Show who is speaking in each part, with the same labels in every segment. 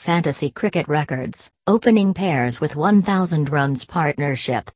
Speaker 1: Fantasy Cricket Records, opening pairs with 1000 runs partnership.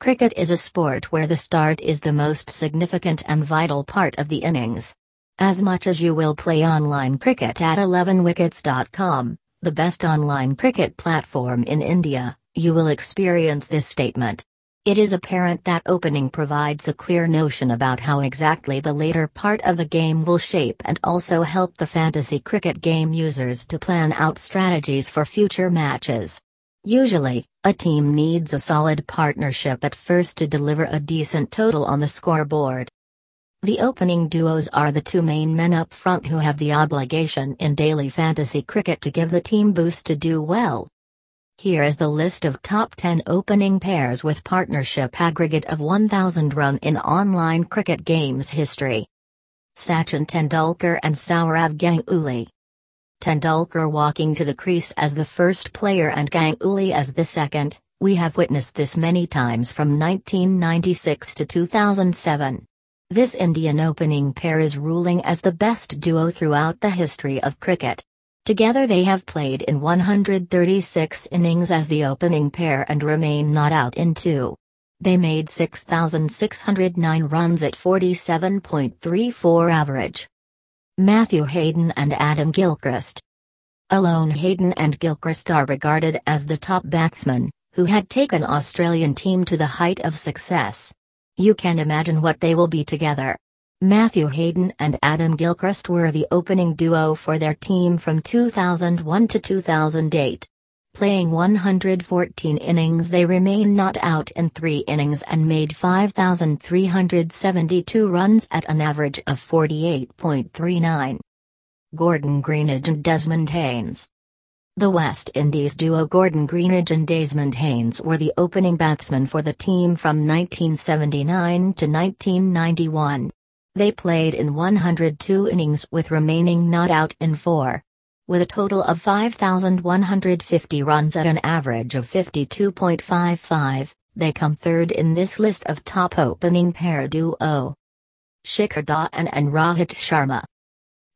Speaker 1: Cricket is a sport where the start is the most significant and vital part of the innings. As much as you will play online cricket at 11wickets.com, the best online cricket platform in India, you will experience this statement. It is apparent that opening provides a clear notion about how exactly the later part of the game will shape and also help the fantasy cricket game users to plan out strategies for future matches. Usually, a team needs a solid partnership at first to deliver a decent total on the scoreboard. The opening duos are the two main men up front who have the obligation in daily fantasy cricket to give the team boost to do well. Here is the list of top 10 opening pairs with partnership aggregate of 1000 run in online cricket games history. Sachin Tendulkar and Sourav Ganguly. Tendulkar walking to the crease as the first player and Ganguly as the second, we have witnessed this many times from 1996 to 2007. This Indian opening pair is ruling as the best duo throughout the history of cricket. Together they have played in 136 innings as the opening pair and remain not out in two. They made 6,609 runs at 47.34 average. Matthew Hayden and Adam Gilchrist. Alone Hayden and Gilchrist are regarded as the top batsmen, who had taken Australian team to the height of success. You can imagine what they will be together. Matthew Hayden and Adam Gilchrist were the opening duo for their team from 2001 to 2008. Playing 114 innings they remained not out in three innings and made 5,372 runs at an average of 48.39. Gordon Greenidge and Desmond Haynes. The West Indies duo Gordon Greenidge and Desmond Haynes were the opening batsmen for the team from 1979 to 1991. They played in 102 innings with remaining not out in four. With a total of 5,150 runs at an average of 52.55, they come third in this list of top opening pair duo. Shikhar Dhawan and Rohit Sharma.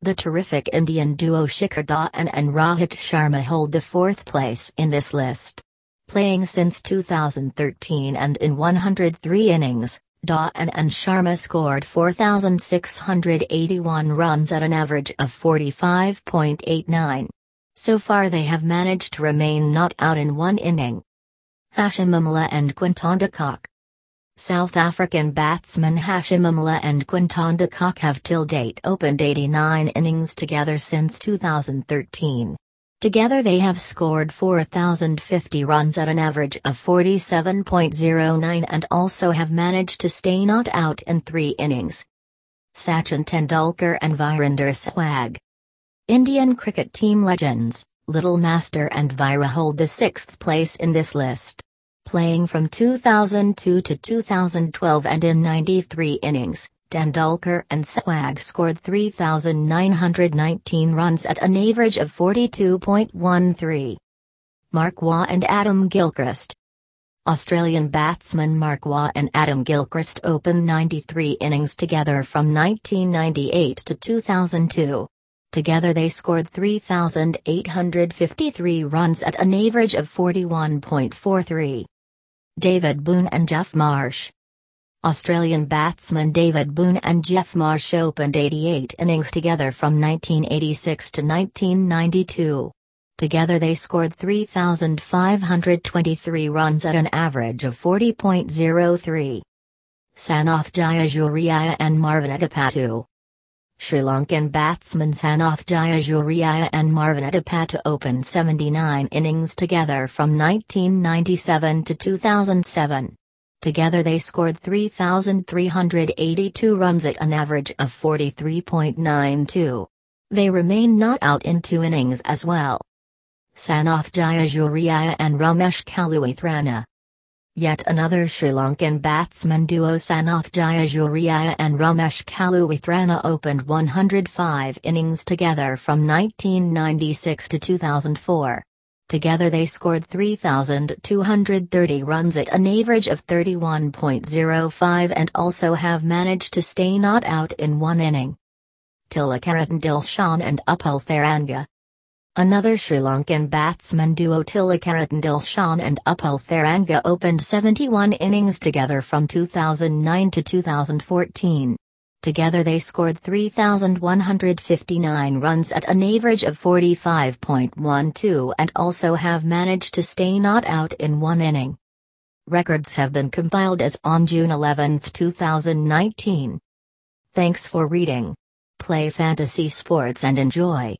Speaker 1: The terrific Indian duo Shikhar Dhawan and Rohit Sharma hold the fourth place in this list. Playing since 2013 and in 103 innings, Dhawan and Sharma scored 4,681 runs at an average of 45.89. So far they have managed to remain not out in one inning. Hashim Amla and Quinton de Kock. South African batsmen Hashim Amla and Quinton de Kock have till date opened 89 innings together since 2013. Together they have scored 4,050 runs at an average of 47.09 and also have managed to stay not out in three innings. Sachin Tendulkar and Virender Sehwag. Indian cricket team legends, Little Master and Viru hold the sixth place in this list. Playing from 2002 to 2012 and in 93 innings, Tendulkar and Sehwag scored 3,919 runs at an average of 42.13. Mark Waugh and Adam Gilchrist. Australian batsman Mark Waugh and Adam Gilchrist opened 93 innings together from 1998 to 2002. Together they scored 3,853 runs at an average of 41.43. David Boon and Geoff Marsh. Australian batsman David Boon and Geoff Marsh opened 88 innings together from 1986 to 1992. Together they scored 3,523 runs at an average of 40.03. Sanath Jayasuriya and Marvan Atapattu. Sri Lankan batsman Sanath Jayasuriya and Marvan Atapattu opened 79 innings together from 1997 to 2007. Together they scored 3,382 runs at an average of 43.92. They remain not out in two innings as well. Sanath Jayasuriya and Ramesh Kaluwitharana. Yet another Sri Lankan batsman duo Sanath Jayasuriya and Ramesh Kaluwitharana opened 105 innings together from 1996 to 2004. Together they scored 3,230 runs at an average of 31.05 and also have managed to stay not out in one inning. Tilakaran Dilshan and Upul Tharanga. Another Sri Lankan batsman duo Tillakaratne Dilshan and Upul Tharanga opened 71 innings together from 2009 to 2014. Together they scored 3,159 runs at an average of 45.12 and also have managed to stay not out in one inning. Records have been compiled as on June 11, 2019. Thanks for reading. Play fantasy sports and enjoy.